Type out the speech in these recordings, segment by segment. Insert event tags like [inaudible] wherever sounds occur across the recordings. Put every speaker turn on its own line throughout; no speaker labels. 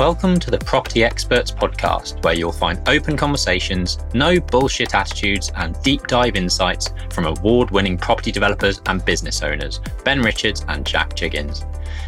Welcome to the Property Experts Podcast, where you'll find open conversations, no bullshit attitudes, and deep dive insights from award winning property developers and business owners, Ben Richards and Jack Jiggins.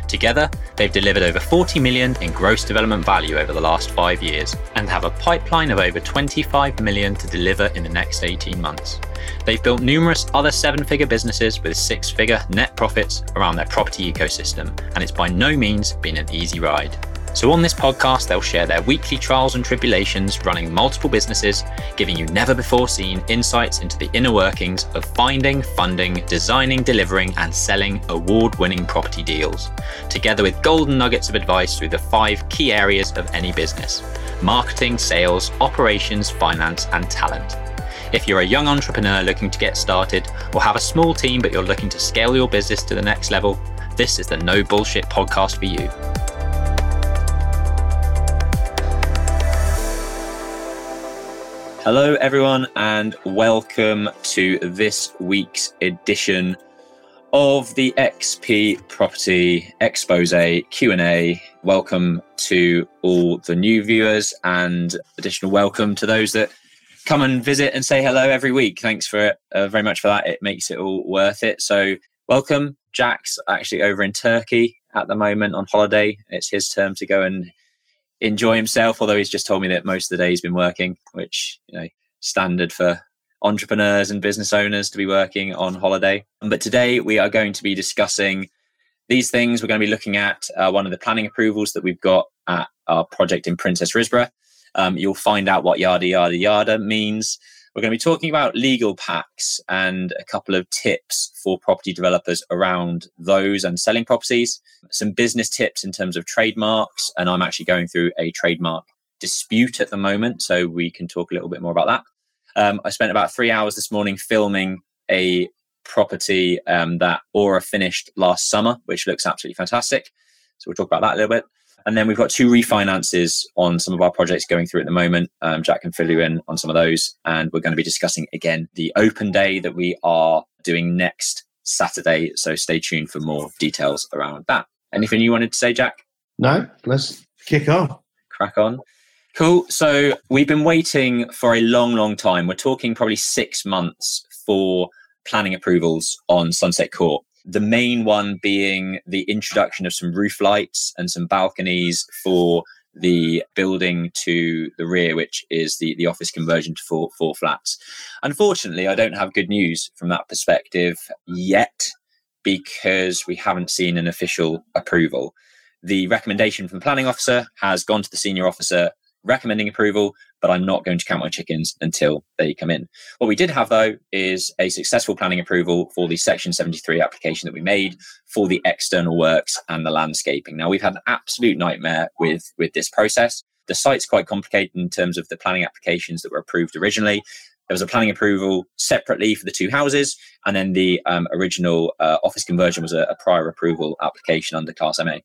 Together, they've delivered over 40 million in gross development value over the last five years and have a pipeline of over 25 million to deliver in the next 18 months. They've built numerous other seven figure businesses with six figure net profits around their property ecosystem, and it's by no means been an easy ride. So, on this podcast, they'll share their weekly trials and tribulations running multiple businesses, giving you never before seen insights into the inner workings of finding, funding, designing, delivering, and selling award winning property deals, together with golden nuggets of advice through the five key areas of any business marketing, sales, operations, finance, and talent. If you're a young entrepreneur looking to get started, or have a small team but you're looking to scale your business to the next level, this is the No Bullshit podcast for you. Hello, everyone, and welcome to this week's edition of the XP Property Expose Q&A. Welcome to all the new viewers and additional welcome to those that come and visit and say hello every week. Thanks for uh, very much for that. It makes it all worth it. So, welcome. Jack's actually over in Turkey at the moment on holiday. It's his turn to go and enjoy himself. Although he's just told me that most of the day he's been working, which you know standard for entrepreneurs and business owners to be working on holiday. But today we are going to be discussing these things. We're going to be looking at uh, one of the planning approvals that we've got at our project in Princes Risborough. Um, you'll find out what yada yada yada means. We're going to be talking about legal packs and a couple of tips for property developers around those and selling properties. Some business tips in terms of trademarks, and I'm actually going through a trademark dispute at the moment, so we can talk a little bit more about that. Um, I spent about three hours this morning filming a property um, that Aura finished last summer, which looks absolutely fantastic. So we'll talk about that a little bit. And then we've got two refinances on some of our projects going through at the moment. Um, Jack can fill you in on some of those. And we're going to be discussing again the open day that we are doing next Saturday. So stay tuned for more details around that. Anything you wanted to say, Jack?
No, let's kick on.
Crack on. Cool. So we've been waiting for a long, long time. We're talking probably six months for planning approvals on Sunset Court. The main one being the introduction of some roof lights and some balconies for the building to the rear, which is the, the office conversion to four, four flats. Unfortunately, I don't have good news from that perspective yet because we haven't seen an official approval. The recommendation from the planning officer has gone to the senior officer recommending approval, but I'm not going to count my chickens until they come in. What we did have, though, is a successful planning approval for the Section 73 application that we made for the external works and the landscaping. Now, we've had an absolute nightmare with, with this process. The site's quite complicated in terms of the planning applications that were approved originally. There was a planning approval separately for the two houses, and then the um, original uh, office conversion was a, a prior approval application under Class MA.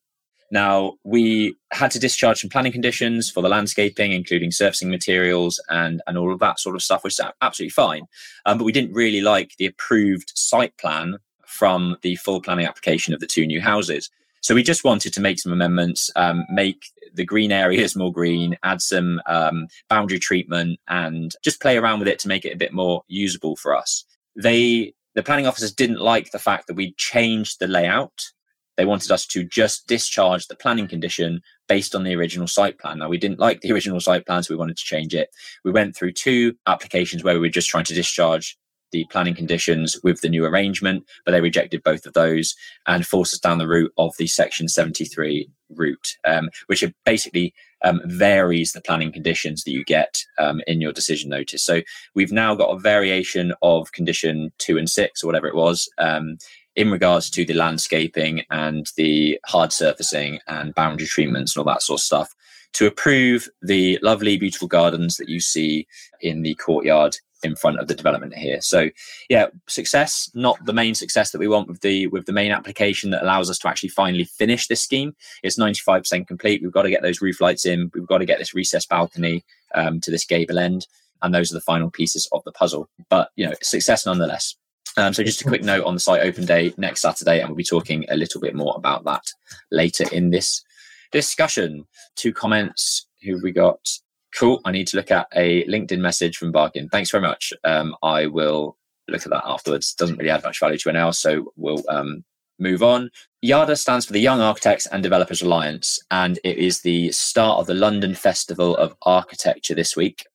Now, we had to discharge some planning conditions for the landscaping, including surfacing materials and, and all of that sort of stuff, which is absolutely fine. Um, but we didn't really like the approved site plan from the full planning application of the two new houses. So we just wanted to make some amendments, um, make the green areas more green, add some um, boundary treatment, and just play around with it to make it a bit more usable for us. They, the planning officers, didn't like the fact that we changed the layout they wanted us to just discharge the planning condition based on the original site plan. Now, we didn't like the original site plan, so we wanted to change it. We went through two applications where we were just trying to discharge the planning conditions with the new arrangement, but they rejected both of those and forced us down the route of the Section 73 route, um, which basically um, varies the planning conditions that you get um, in your decision notice. So we've now got a variation of condition two and six, or whatever it was, um, in regards to the landscaping and the hard surfacing and boundary treatments and all that sort of stuff to approve the lovely, beautiful gardens that you see in the courtyard in front of the development here. So yeah, success, not the main success that we want with the with the main application that allows us to actually finally finish this scheme. It's 95% complete. We've got to get those roof lights in. We've got to get this recessed balcony um, to this gable end. And those are the final pieces of the puzzle. But you know, success nonetheless. Um, so just a quick note on the site open day next Saturday, and we'll be talking a little bit more about that later in this discussion. Two comments. Who we got? Cool. I need to look at a LinkedIn message from Barkin. Thanks very much. Um, I will look at that afterwards. Doesn't really add much value to anyone else, so we'll um, move on. YADA stands for the Young Architects and Developers Alliance, and it is the start of the London Festival of Architecture this week.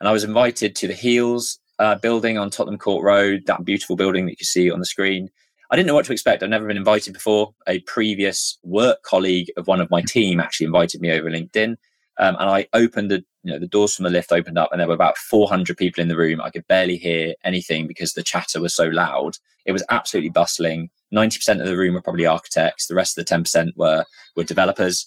And I was invited to the Heal's uh, building on Tottenham Court Road, that beautiful building that you see on the screen. I didn't know what to expect. I've never been invited before. A previous work colleague of one of my team actually invited me over LinkedIn. Um, and I opened the, you know, the doors from the lift opened up, and there were about 400 people in the room. I could barely hear anything because the chatter was so loud. It was absolutely bustling. 90% of the room were probably architects. The rest of the 10% were were developers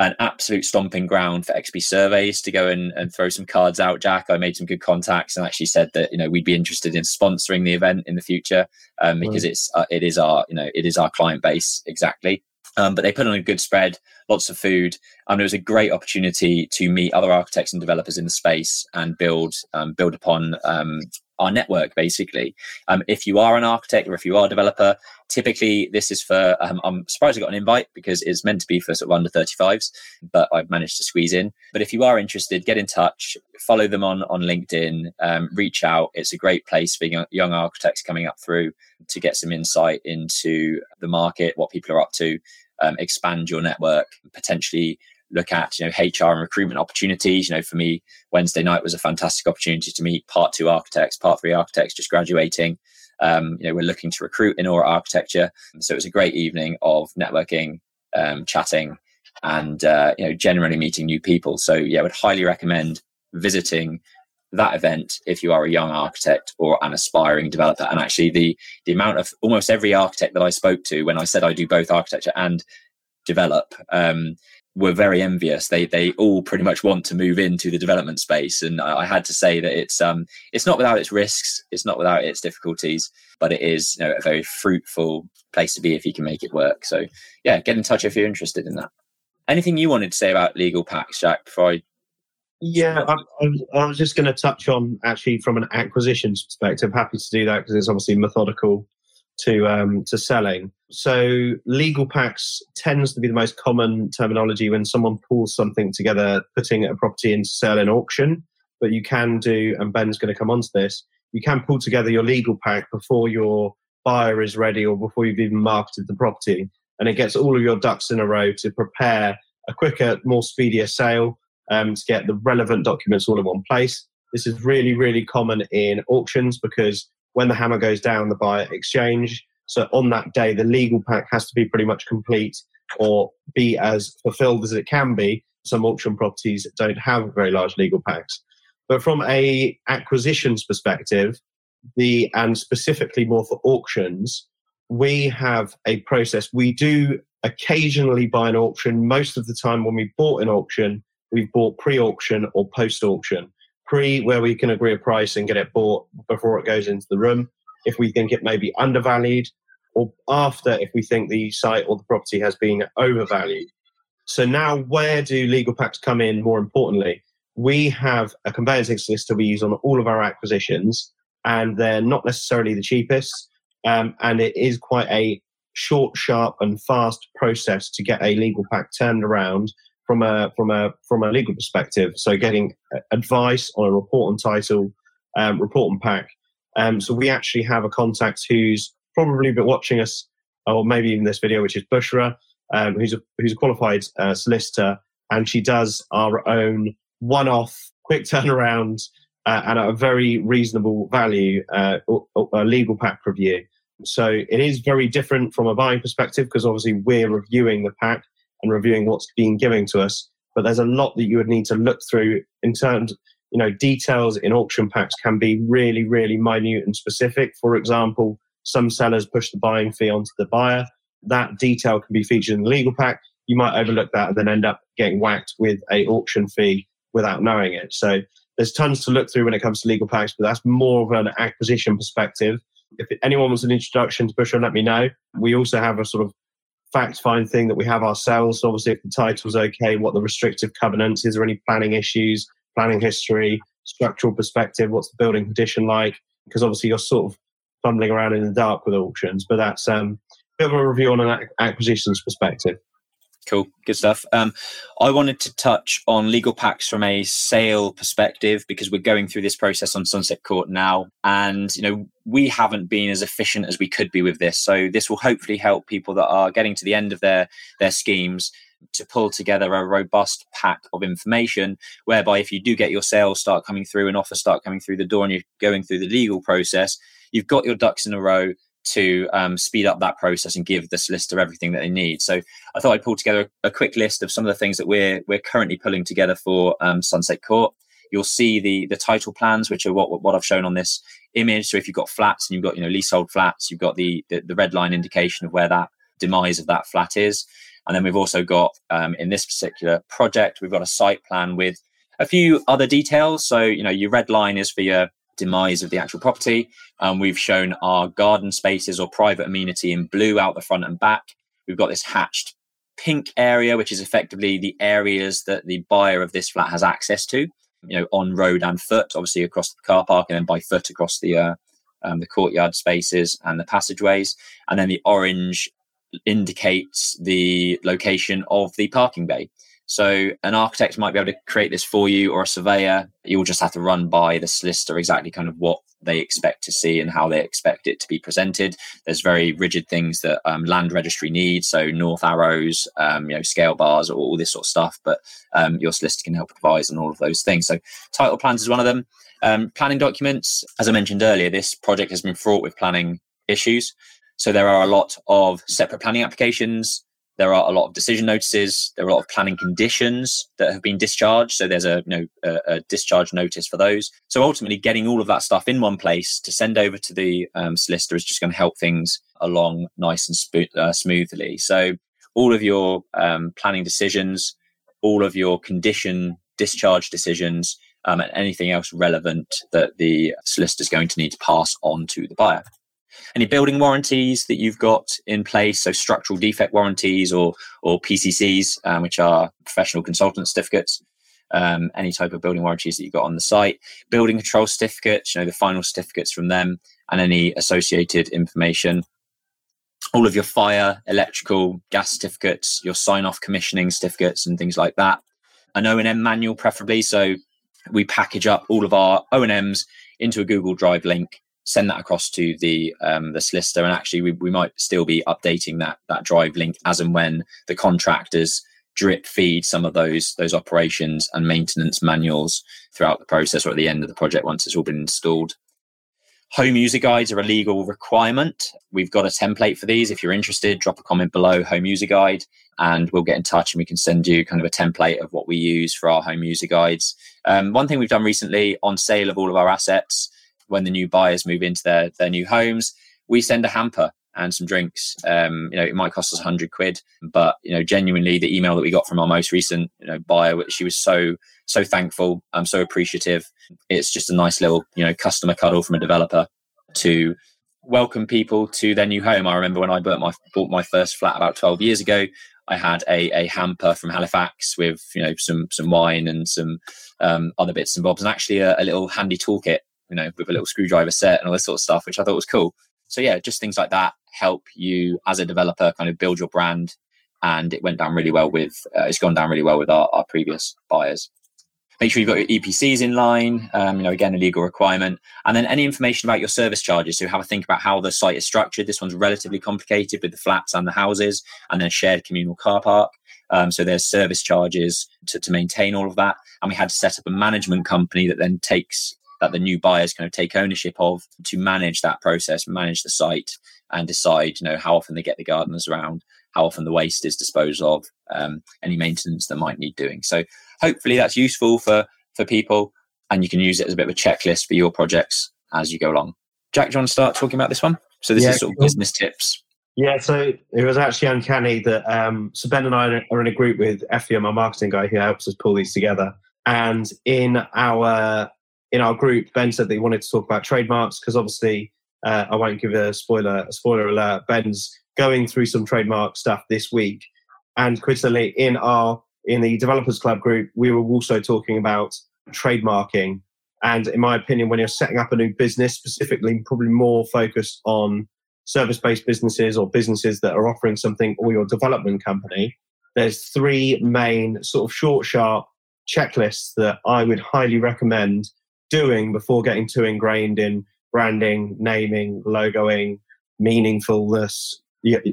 an absolute stomping ground for XP surveys to go and, and throw some cards out. Jack, I made some good contacts and actually said that you know we'd be interested in sponsoring the event in the future um, because right. it's uh, it is our you know it is our client base exactly. Um, but they put on a good spread, lots of food, and it was a great opportunity to meet other architects and developers in the space and build um, build upon um, our network basically. Um, if you are an architect or if you are a developer, typically this is for. Um, I'm surprised I got an invite because it's meant to be for sort of under 35s, but I've managed to squeeze in. But if you are interested, get in touch, follow them on on LinkedIn, um, reach out. It's a great place for young, young architects coming up through to get some insight into the market, what people are up to, um, expand your network, potentially look at you know HR and recruitment opportunities. You know, for me, Wednesday night was a fantastic opportunity to meet part two architects, part three architects just graduating. Um, you know, we're looking to recruit in Aura Architecture, so it was a great evening of networking, um, chatting, and uh, you know, generally meeting new people. So yeah, I would highly recommend visiting that event if you are a young architect or an aspiring developer and actually the the amount of almost every architect that i spoke to when i said i do both architecture and develop um, were very envious. They they all pretty much want to move into the development space, and I, I, had to say that it's um it's not without its risks, it's not without its difficulties, but it is you know, a very fruitful place to be if you can make it work. So yeah, get in touch if you're interested in that. Anything you wanted to say about legal packs, Jack? Before I
yeah, I, I, was just going to touch on actually from an acquisitions perspective. Happy to do that because it's obviously methodical to um, to selling. So legal packs tends to be the most common terminology when someone pulls something together, putting a property into sale in auction. But you can do, and Ben's going to come onto this. You can pull together your legal pack before your buyer is ready or before you've even marketed the property, and it gets all of your ducks in a row to prepare a quicker, more speedier sale um, to get the relevant documents all in one place. This is really, really common in auctions because when the hammer goes down, the buyer exchange. So on that day, the legal pack has to be pretty much complete or be as fulfilled as it can be. Some auction properties don't have very large legal packs. But from a acquisitions perspective, the and specifically more for auctions, we have a process. We do occasionally buy an auction. Most of the time, when we bought an auction, we've bought pre-auction or post-auction pre where we can agree a price and get it bought before it goes into the room. If we think it may be undervalued or after if we think the site or the property has been overvalued. So now where do legal packs come in more importantly? We have a conveyancing solicitor we use on all of our acquisitions and they're not necessarily the cheapest um, and it is quite a short sharp and fast process to get a legal pack turned around from a from a from a legal perspective. So getting advice on a report and title, um, report and pack. Um, so we actually have a contact who's probably been watching us, or maybe even this video, which is Bushra, um, who's a who's a qualified uh, solicitor, and she does our own one-off, quick [laughs] turnaround, uh, and at a very reasonable value uh, a legal pack review. So it is very different from a buying perspective because obviously we're reviewing the pack and reviewing what's being given to us. But there's a lot that you would need to look through in terms, you know, details in auction packs can be really, really minute and specific. For example, some sellers push the buying fee onto the buyer. That detail can be featured in the legal pack. You might overlook that and then end up getting whacked with a auction fee without knowing it. So there's tons to look through when it comes to legal packs, but that's more of an acquisition perspective. If anyone wants an introduction to Bushra, let me know. We also have a sort of fact find thing that we have ourselves. Obviously, if the title's okay, what the restrictive covenants is, there any planning issues, planning history, structural perspective, what's the building condition like? Because obviously, you're sort of fumbling around in the dark with auctions, but that's um, a bit of a review on an acquisitions perspective.
Cool, good stuff. Um, I wanted to touch on legal packs from a sale perspective because we're going through this process on Sunset Court now, and you know we haven't been as efficient as we could be with this. So this will hopefully help people that are getting to the end of their their schemes to pull together a robust pack of information whereby if you do get your sales start coming through and offers start coming through the door and you're going through the legal process, you've got your ducks in a row to um, speed up that process and give the solicitor everything that they need. So I thought I'd pull together a, quick list of some of the things that we're we're currently pulling together for um, Sunset Court. You'll see the the title plans, which are what what I've shown on this image. So if you've got flats and you've got you know leasehold flats, you've got the the, the red line indication of where that demise of that flat is. And then we've also got um, in this particular project, we've got a site plan with a few other details. So you know your red line is for your demise of the actual property. Um, we've shown our garden spaces or private amenity in blue out the front and back. We've got this hatched pink area, which is effectively the areas that the buyer of this flat has access to, you know, on road and foot, obviously across the car park and then by foot across the uh, um, the courtyard spaces and the passageways. And then the orange indicates the location of the parking bay. So an architect might be able to create this for you or a surveyor. You'll just have to run by the solicitor exactly kind of what they expect to see and how they expect it to be presented. There's very rigid things that um, land registry needs, so north arrows, um, you know, scale bars, all this sort of stuff. But um, your solicitor can help advise on all of those things. So title plans is one of them. Um, planning documents, as I mentioned earlier, this project has been fraught with planning issues. So there are a lot of separate planning applications there are a lot of decision notices. There are a lot of planning conditions that have been discharged. So there's a you know a, a discharge notice for those. So ultimately, getting all of that stuff in one place to send over to the um, solicitor is just going to help things along nice and sp- uh, smoothly. So all of your um, planning decisions, all of your condition discharge decisions, um, and anything else relevant that the solicitor is going to need to pass on to the buyer any building warranties that you've got in place, so structural defect warranties or or PCCs, um, which are professional consultant certificates. Um, any type of building warranties that you've got on the site, building control certificates, you know, the final certificates from them, and any associated information. All of your fire, electrical, gas certificates, your sign off commissioning certificates, and things like that. An O&M manual, preferably. So we package up all of our O&Ms into a Google Drive link send that across to the um, the solicitor, and actually we, we might still be updating that that drive link as and when the contractors drip feed some of those those operations and maintenance manuals throughout the process or at the end of the project once it's all been installed. Home user guides are a legal requirement. We've got a template for these. If you're interested, drop a comment below home user guide and we'll get in touch and we can send you kind of a template of what we use for our home user guides. Um, one thing we've done recently on sale of all of our assets when the new buyers move into their their new homes, we send a hamper and some drinks. Um, you know, it might cost us 100 quid, but you know, genuinely, the email that we got from our most recent you know buyer, she was so so thankful. I'm so appreciative. It's just a nice little you know customer cuddle from a developer to welcome people to their new home. I remember when I bought my bought my first flat about 12 years ago. I had a, a hamper from Halifax with you know some some wine and some um, other bits and bobs, and actually a, a little handy toolkit you know, with a little screwdriver set and all this sort of stuff, which I thought was cool. So yeah, just things like that help you as a developer kind of build your brand. And it went down really well with, uh, it's gone down really well with our, our previous buyers. Make sure you've got your EPCs in line. Um, you know, again, a legal requirement. And then any information about your service charges. So have a think about how the site is structured. This one's relatively complicated with the flats and the houses, and then shared communal car park. Um, so there's service charges to, to maintain all of that. And we had to set up a management company that then takes that the new buyers kind of take ownership of to manage that process, manage the site, and decide, you know, how often they get the gardeners around, how often the waste is disposed of, um, any maintenance that might need doing. So hopefully that's useful for for people, and you can use it as a bit of a checklist for your projects as you go along. Jack, do you want to start talking about this one? So this yeah, is sort of business tips.
Yeah, so it was actually uncanny that um, so Ben and I are in a group with Effie, my marketing guy, who helps us pull these together. And in our in our group, Ben said that he wanted to talk about trademarks because obviously, uh, I won't give a spoiler. A spoiler alert. Ben's going through some trademark stuff this week, and coincidentally, in our in the developers club group, we were also talking about trademarking. And in my opinion, when you're setting up a new business, specifically, probably more focused on service-based businesses or businesses that are offering something, or your development company, there's three main sort of short, sharp checklists that I would highly recommend doing before getting too ingrained in branding, naming, logoing, meaningfulness,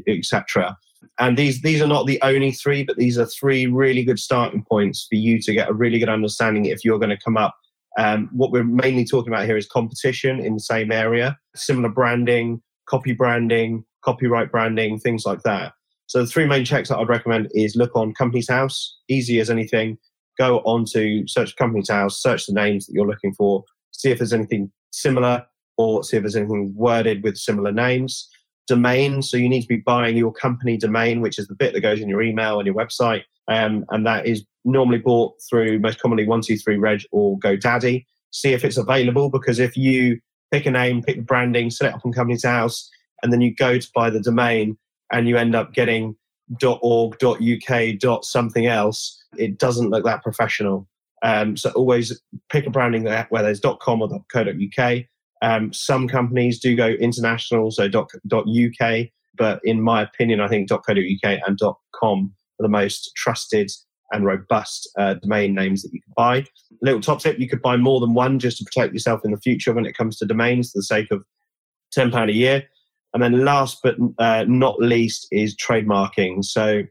etc. And these these are not the only three, but these are three really good starting points for you to get a really good understanding if you're going to come up. Um, what we're mainly talking about here is competition in the same area, similar branding, copy branding, copyright branding, things like that. So the three main checks that I'd recommend is look on Companies House, easy as anything. Go on to search company House, search the names that you're looking for, see if there's anything similar or see if there's anything worded with similar names. Domain, so you need to be buying your company domain, which is the bit that goes in your email and your website. Um, and that is normally bought through most commonly 123reg or GoDaddy. See if it's available because if you pick a name, pick the branding, set it up on company's House, and then you go to buy the domain and you end up getting .org.uk. something else, it doesn't look that professional. Um, so always pick a branding that where there's dot .com or .co.uk. Um, some companies do go international, so dot .uk, but in my opinion, I think .co.uk and dot .com are the most trusted and robust uh, domain names that you can buy. Little top tip: you could buy more than one just to protect yourself in the future when it comes to domains, for the sake of ten pound a year. And then last but uh, not least is trademarking. So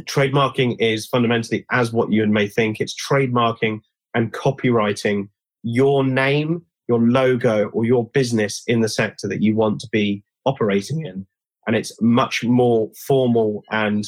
trademarking is fundamentally as what you may think. It's trademarking and copywriting your name, your logo, or your business in the sector that you want to be operating in. And it's much more formal and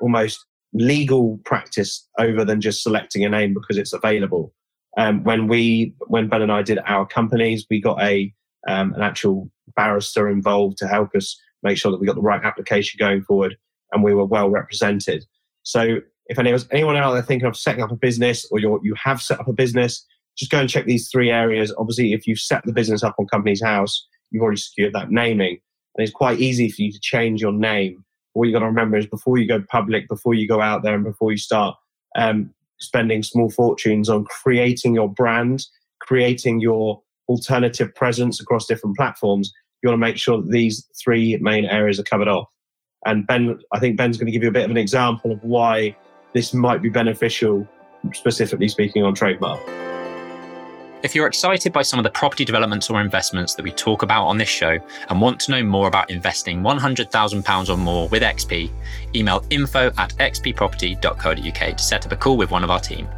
almost legal practice over than just selecting a name because it's available. Um, when we, when Ben and I did our companies, we got a um, an actual barrister involved to help us make sure that we got the right application going forward and we were well represented. So if anyone out there thinking of setting up a business or you you have set up a business, just go and check these three areas. Obviously, if you've set the business up on Companies House, you've already secured that naming. And it's quite easy for you to change your name. What you got to remember is before you go public, before you go out there, and before you start um, spending small fortunes on creating your brand, creating your alternative presence across different platforms, you want to make sure that these three main areas are covered off. And Ben, I think Ben's going to give you a bit of an example of why this might be beneficial, specifically speaking on trademark.
If you're excited by some of the property developments or investments that we talk about on this show and want to know more about investing £100,000 or more with XP, email info at xpproperty.co.uk to set up a call with one of our team.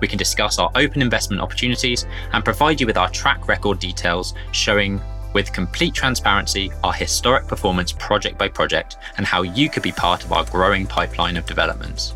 We can discuss our open investment opportunities and provide you with our track record details showing with complete transparency our historic performance project by project and how you could be part of our growing pipeline of developments.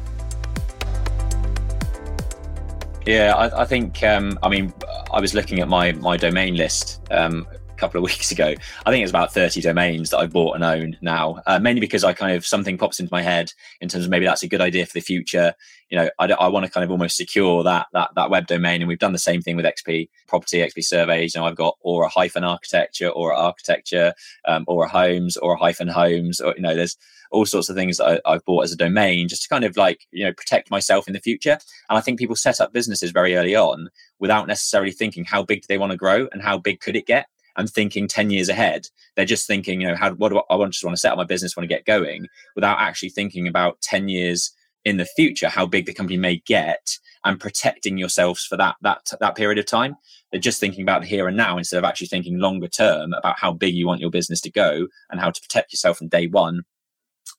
Yeah, I, I think. Um, I mean, I was looking at my my domain list um, couple of weeks ago. I think it's about 30 domains that I've bought and own now, uh, mainly because I kind of something pops into my head in terms of maybe that's a good idea for the future. You know, I, I want to kind of almost secure that that that web domain, and we've done the same thing with XP Property, XP Surveys. You know, I've got Aura hyphen Architecture, Aura Architecture, um, Aura Homes, Aura hyphen Homes, or you know, there's all sorts of things that I, have bought as a domain just to kind of like you know protect myself in the future. And I think people set up businesses very early on without necessarily thinking how big do they want to grow and how big could it get and thinking 10 years ahead. They're just thinking, you know, how what do I, I just want to set up my business, want to get going without actually thinking about 10 years in the future, how big the company may get and protecting yourselves for that that that period of time. They're just thinking about the here and now instead of actually thinking longer term about how big you want your business to go and how to protect yourself from day one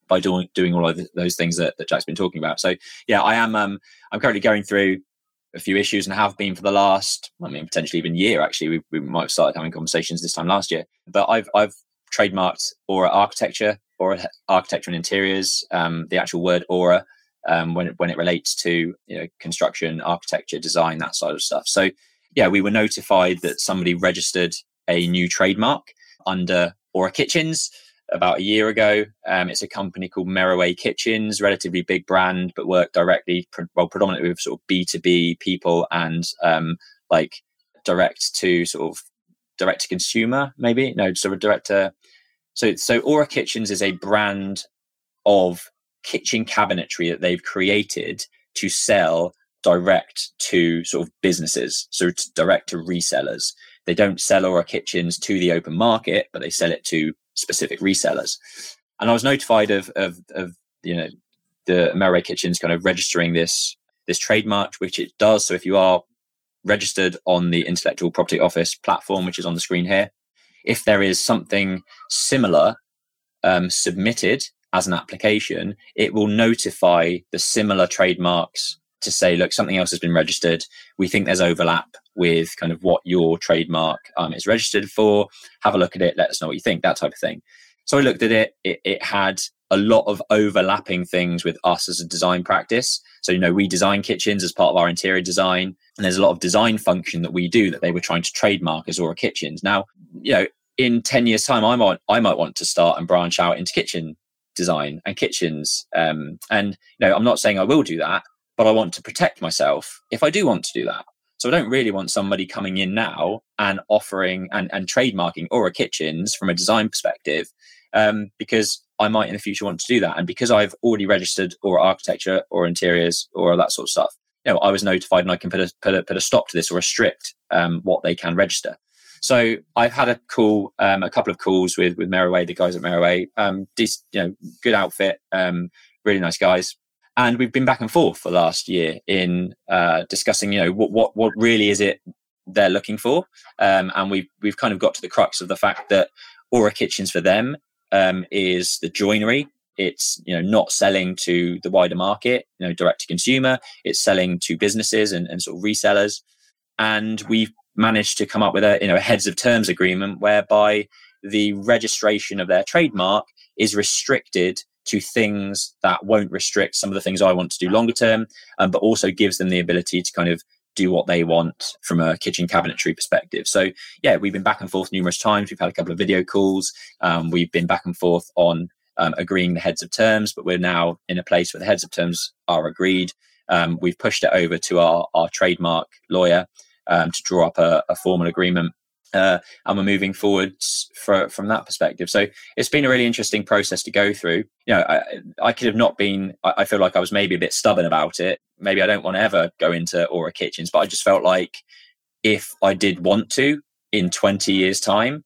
by doing doing all of those things that, that Jack's been talking about. So yeah, I am um I'm currently going through a few issues and have been for the last, I mean, potentially even year. Actually, we, we might have started having conversations this time last year. But I've I've trademarked Aura architecture, Aura architecture and interiors. Um, the actual word Aura um, when it, when it relates to you know construction, architecture, design, that side of stuff. So yeah, we were notified that somebody registered a new trademark under Aura Kitchens about a year ago. Um, it's a company called Mereway Kitchens, relatively big brand, but work directly, well, predominantly with sort of B2B people and um, like direct to sort of direct to consumer, maybe. No, sort of direct to. So, so Aura Kitchens is a brand of kitchen cabinetry that they've created to sell direct to sort of businesses, so direct to resellers. They don't sell Aura Kitchens to the open market, but they sell it to specific resellers. And I was notified of, of, of you know, the Mereway Kitchens kind of registering this this trademark, which it does. So if you are registered on the Intellectual Property Office platform, which is on the screen here, if there is something similar um, submitted as an application, it will notify the similar trademarks to say, look, something else has been registered. We think there's overlap with kind of what your trademark um, is registered for. Have a look at it. Let us know what you think, that type of thing. So I looked at it. It, it had a lot of overlapping things with us as a design practice. So, you know, we design kitchens as part of our interior design, and there's a lot of design function that we do that they were trying to trademark as Aura Kitchens. Now, you know, in 10 years' time, I might, I might want to start and branch out into kitchen design and kitchens. Um, and, you know, I'm not saying I will do that, but I want to protect myself if I do want to do that. So I don't really want somebody coming in now and offering and, and trademarking Aura Kitchens from a design perspective, um, because I might in the future want to do that. And because I've already registered Aura architecture or interiors or that sort of stuff, you know, I was notified and I can put a, put a, put a stop to this or restrict um, what they can register. So I've had a call, um, a couple of calls with with Mereway, the guys at Mereway. Um, you know, good outfit, um, really nice guys and we've been back and forth for the last year in uh, discussing, you know, what what what really is it they're looking for, um, and we've we've kind of got to the crux of the fact that Aura Kitchens for them um, is the joinery. It's you know not selling to the wider market, you know, direct to consumer. It's selling to businesses and, and sort of resellers, and we've managed to come up with a you know a heads of terms agreement whereby the registration of their trademark is restricted to things that won't restrict some of the things I want to do longer term, um, but also gives them the ability to kind of do what they want from a kitchen cabinetry perspective. So yeah, we've been back and forth numerous times. We've had a couple of video calls. Um, we've been back and forth on um, agreeing the heads of terms, but we're now in a place where the heads of terms are agreed. Um, we've pushed it over to our, our trademark lawyer um, to draw up a, a formal agreement uh, and we're moving forwards for, from that perspective. So it's been a really interesting process to go through. You know, I, I could have not been. I, I, feel like I was maybe a bit stubborn about it. Maybe I don't want to ever go into Aura Kitchens, but I just felt like if I did want to in 20 years' time,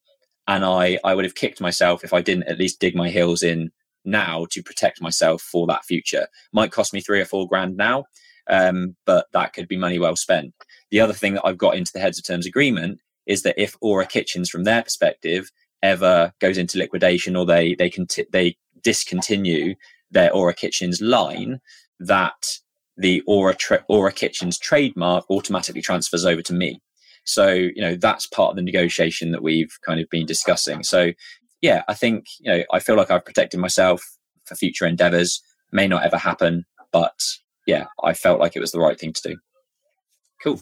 and I I would have kicked myself if I didn't at least dig my heels in now to protect myself for that future. Might cost me three or four grand now, um, but that could be money well spent. The other thing that I've got into the heads of terms agreement is that if Aura Kitchens, from their perspective, ever goes into liquidation or they they can they discontinue their Aura Kitchens line, that the Aura tra- Aura Kitchens trademark automatically transfers over to me. So you know that's part of the negotiation that we've kind of been discussing. So yeah, I think you know I feel like I've protected myself for future endeavors. May not ever happen, but yeah, I felt like it was the right thing to do. Cool.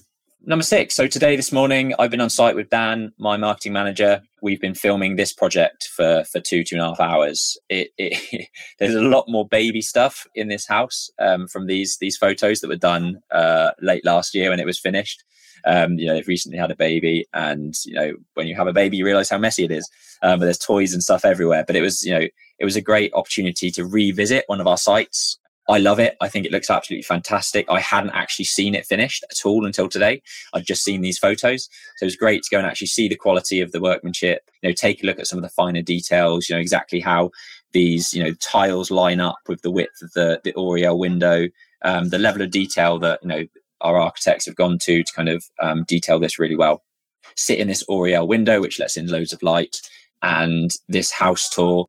Number six. So today, this morning, I've been on site with Dan, my marketing manager. We've been filming this project for for two two and a half hours. It, it [laughs] there's a lot more baby stuff in this house um, from these these photos that were done uh, late last year when it was finished. Um, you know, they've recently had a baby, and you know, when you have a baby, you realize how messy it is. Um, but there's toys and stuff everywhere. But it was, you know, it was a great opportunity to revisit one of our sites I love it. I think it looks absolutely fantastic. I hadn't actually seen it finished at all until today. I'd just seen these photos. So it was great to go and actually see the quality of the workmanship, you know, take a look at some of the finer details, you know, exactly how these, you know, tiles line up with the width of the, the Oriel window, um, the level of detail that, you know, our architects have gone to to kind of um, detail this really well. Sit in this Oriel window, which lets in loads of light, and this house tour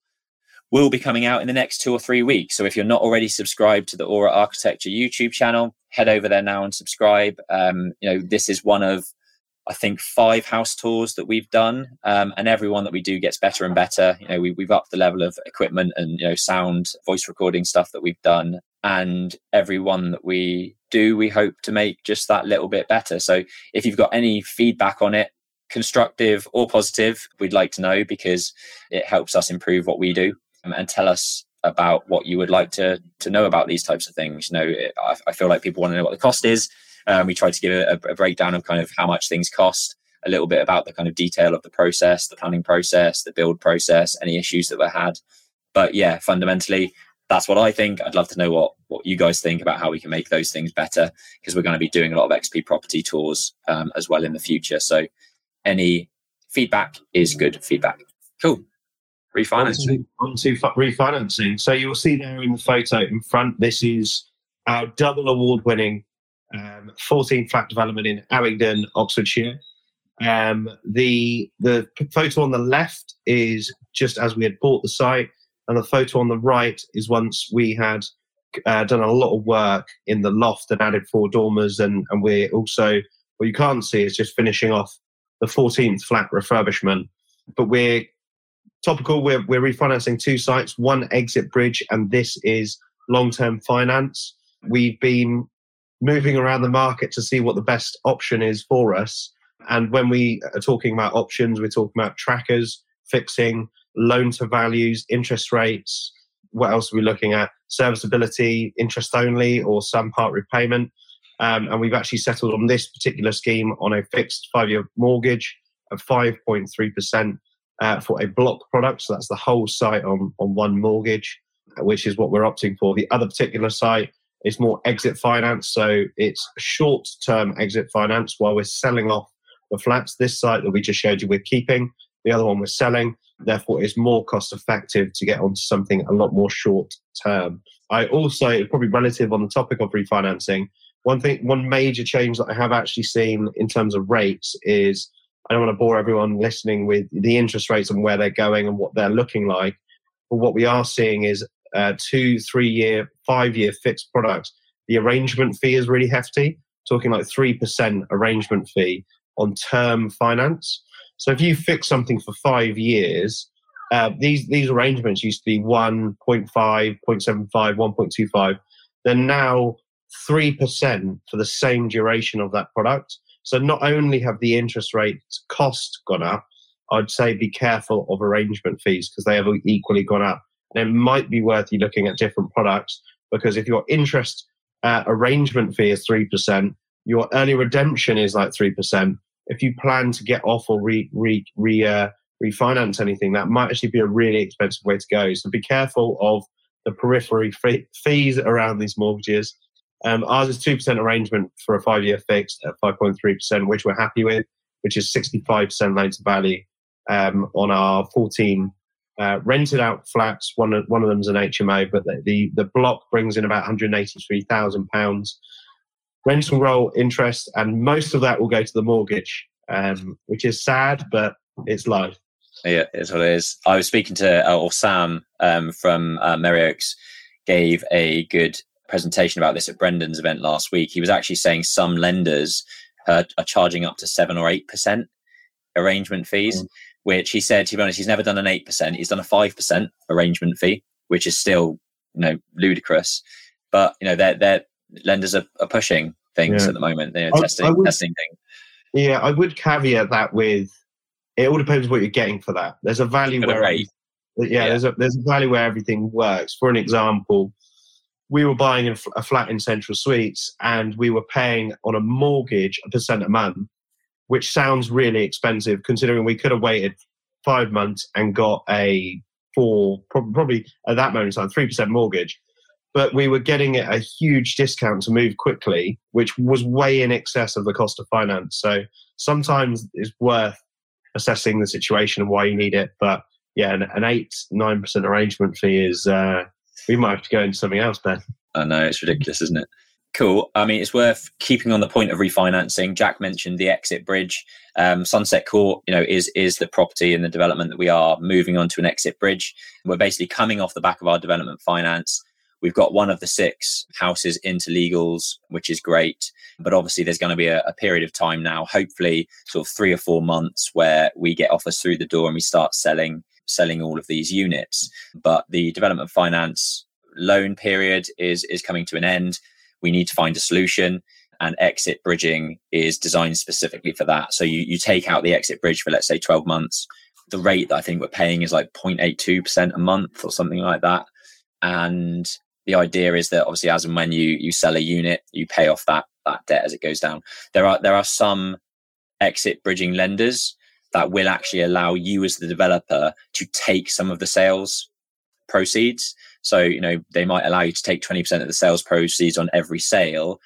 will be coming out in the next two or three weeks. So if you're not already subscribed to the Aura Architecture YouTube channel, head over there now and subscribe. Um, you know, this is one of I think five house tours that we've done, um, and everyone that we do gets better and better. You know, we, we've upped the level of equipment and you know sound, voice recording stuff that we've done, and everyone that we do, we hope to make just that little bit better. So if you've got any feedback on it, constructive or positive, we'd like to know because it helps us improve what we do and tell us about what you would like to to know about these types of things. You know, I, I feel like people want to know what the cost is. Um, we try to give a, a, breakdown of kind of how much things cost, a little bit about the kind of detail of the process, the planning process, the build process, any issues that were had. But yeah, fundamentally, that's what I think. I'd love to know what what you guys think about how we can make those things better because we're going to be doing a lot of XP property tours um, as well in the future. So any feedback is good feedback. Cool. Refinancing.
Onto, onto refinancing. So you'll see there in the photo in front, this is our double award winning um, 14 flat development in Abingdon, Oxfordshire. Um, the the photo on the left is just as we had bought the site, and the photo on the right is once we had uh, done a lot of work in the loft and added four dormers, and and we're also what you can't see is just finishing off the 14th flat refurbishment. But we're topical. We're we're refinancing two sites, one exit bridge, and this is long term finance. We've been moving around the market to see what the best option is for us and when we are talking about options, we're talking about trackers, fixing, loan to values, interest rates. What else are we looking at? Serviceability, interest only, or some part repayment. Um, and we've actually settled on this particular scheme on a fixed five year mortgage of 5.3% uh, for a block product. So that's the whole site on, on one mortgage, which is what we're opting for. The other particular site is more exit finance. So it's short term exit finance while we're selling off the flats. This site that we just showed you, we're keeping. The other one we're selling. Therefore, it's more cost effective to get onto something a lot more short term. I also, probably relative on the topic of refinancing, one thing, one major change that I have actually seen in terms of rates is I don't want to bore everyone listening with the interest rates and where they're going and what they're looking like. But what we are seeing is uh, two, three year, five year fixed products. The arrangement fee is really hefty, talking like 3% arrangement fee on term finance. So if you fix something for five years, uh, these these arrangements used to be 1.5, 0.75, 1.25. They're now 3% for the same duration of that product. So not only have the interest rates cost gone up, I'd say be careful of arrangement fees because they have equally gone up. And it might be worth you looking at different products because if your interest uh, arrangement fee is 3%, your early redemption is like 3%, if you plan to get off or re, re, re uh, refinance anything, that might actually be a really expensive way to go. So be careful of the periphery fee, fees around these mortgages. Um, ours is 2% arrangement for a five year fixed at 5.3%, which we're happy with, which is 65% loan to value um, on our 14 uh, rented out flats. One of, one of them is an HMO, but the, the, the block brings in about £183,000 rental roll interest, and most of that will go to the mortgage, um, which is sad, but it's life.
Yeah, it's what it is. I was speaking to, uh, or Sam um, from uh, Merry Oaks gave a good presentation about this at Brendan's event last week. He was actually saying some lenders uh, are charging up to seven or eight percent arrangement fees, mm. which he said, to be honest, he's never done an eight percent. He's done a five percent arrangement fee, which is still you know ludicrous. But you know, they're they're lenders are, are pushing things yeah. at the moment. They're I, testing I would, testing things.
Yeah, I would caveat that with it all depends what you're getting for that. There's a value where yeah, yeah, there's a there's a value where everything works. For an example, we were buying a flat in Central Suites and we were paying on a mortgage a percent a month, which sounds really expensive considering we could have waited five months and got a four, probably at that moment in time, three percent mortgage but we were getting a huge discount to move quickly, which was way in excess of the cost of finance. So sometimes it's worth assessing the situation and why you need it. But yeah, an, an eight nine percent arrangement fee is uh, we might have to go into something else, Ben.
I know it's ridiculous, isn't it? Cool. I mean, it's worth keeping on the point of refinancing. Jack mentioned the exit bridge. Um, Sunset Court, you know, is is the property and the development that we are moving on to an exit bridge. We're basically coming off the back of our development finance We've got one of the six houses into legals, which is great. But obviously, there's going to be a, a, period of time now, hopefully, sort of three or four months, where we get offers through the door and we start selling selling all of these units. But the development finance loan period is is coming to an end. We need to find a solution and exit bridging is designed specifically for that. So you, you take out the exit bridge for let's say 12 months. The rate that I think we're paying is like 0.82% a month or something like that. And the idea is that obviously as and when you you sell a unit you pay off that that debt as it goes down there are there are some exit bridging lenders that will actually allow you as the developer to take some of the sales proceeds so you know they might allow you to take 20% of the sales proceeds on every sale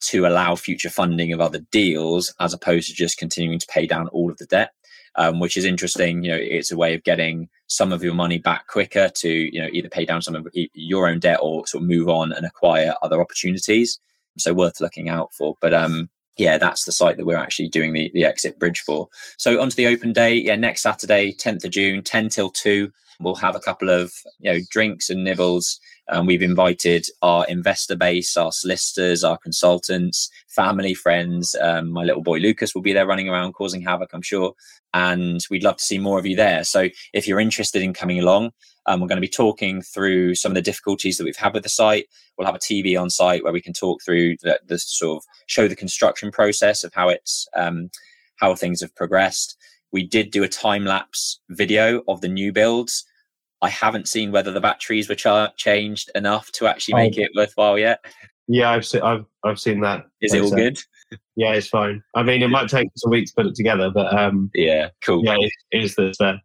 to allow future funding of other deals as opposed to just continuing to pay down all of the debt um, which is interesting you know it's a way of getting some of your money back quicker to you know either pay down some of your own debt or sort of move on and acquire other opportunities. So worth looking out for. But um, yeah, that's the site that we're actually doing the, the exit bridge for. So onto the open day, yeah, next Saturday, 10th of June, 10 till 2. We'll have a couple of you know drinks and nibbles. We've invited our investor base, our solicitors, our consultants, family, friends. Um, my little boy Lucas will be there running around causing havoc, I'm sure. And we'd love to see more of you there. So if you're interested in coming along, um, we're going to be talking through some of the difficulties that we've had with the site. We'll have a TV on site where we can talk through the, the sort of show the construction process of how it's um, how things have progressed. We did do a time lapse video of the new builds I haven't seen whether the batteries were char- changed enough to actually make oh. it worthwhile yet.
Yeah, I've seen I've I've seen that.
Is it all good?
Yeah, it's fine. I mean, it might take us a week to put it together, but um,
yeah, cool.
Yeah, it is this there.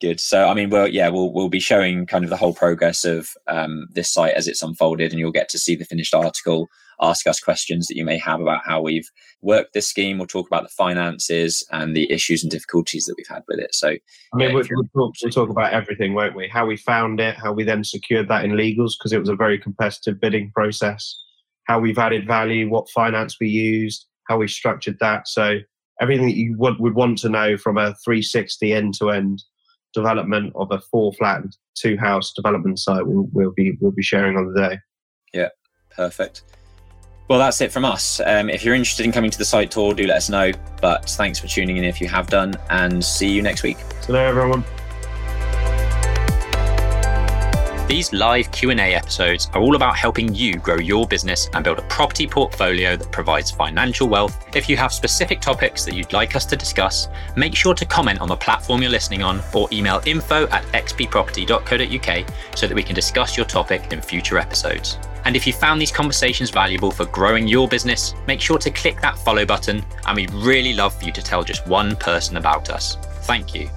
Good. So, I mean, well, yeah, we'll we'll be showing kind of the whole progress of um, this site as it's unfolded, and you'll get to see the finished article ask us questions that you may have about how we've worked this scheme. We'll talk about the finances and the issues and difficulties that we've had with it. So, I
mean, yeah, we'll, we'll, talk, we'll, talk, about everything, won't we? How we found it, how we then secured that in legals because it was a very competitive bidding process, how we've added value, what finance we used, how we structured that. So, everything that you would, would want to know from a 360 end to end development of a four flat two house development site we'll, we'll be we'll be sharing on the day
yeah perfect well, that's it from us. Um, if you're interested in coming to the site tour, do let us know. But thanks for tuning in if you have done, and see you next week.
So, everyone.
These live Q&A episodes are all about helping you grow your business and build a property portfolio that provides financial wealth. If you have specific topics that you'd like us to discuss, make sure to comment on the platform you're listening on or email info at xpproperty.co.uk so that we can discuss your topic in future episodes. And if you found these conversations valuable for growing your business, make sure to click that follow button. And we'd really love for you to tell just one person about us. Thank you.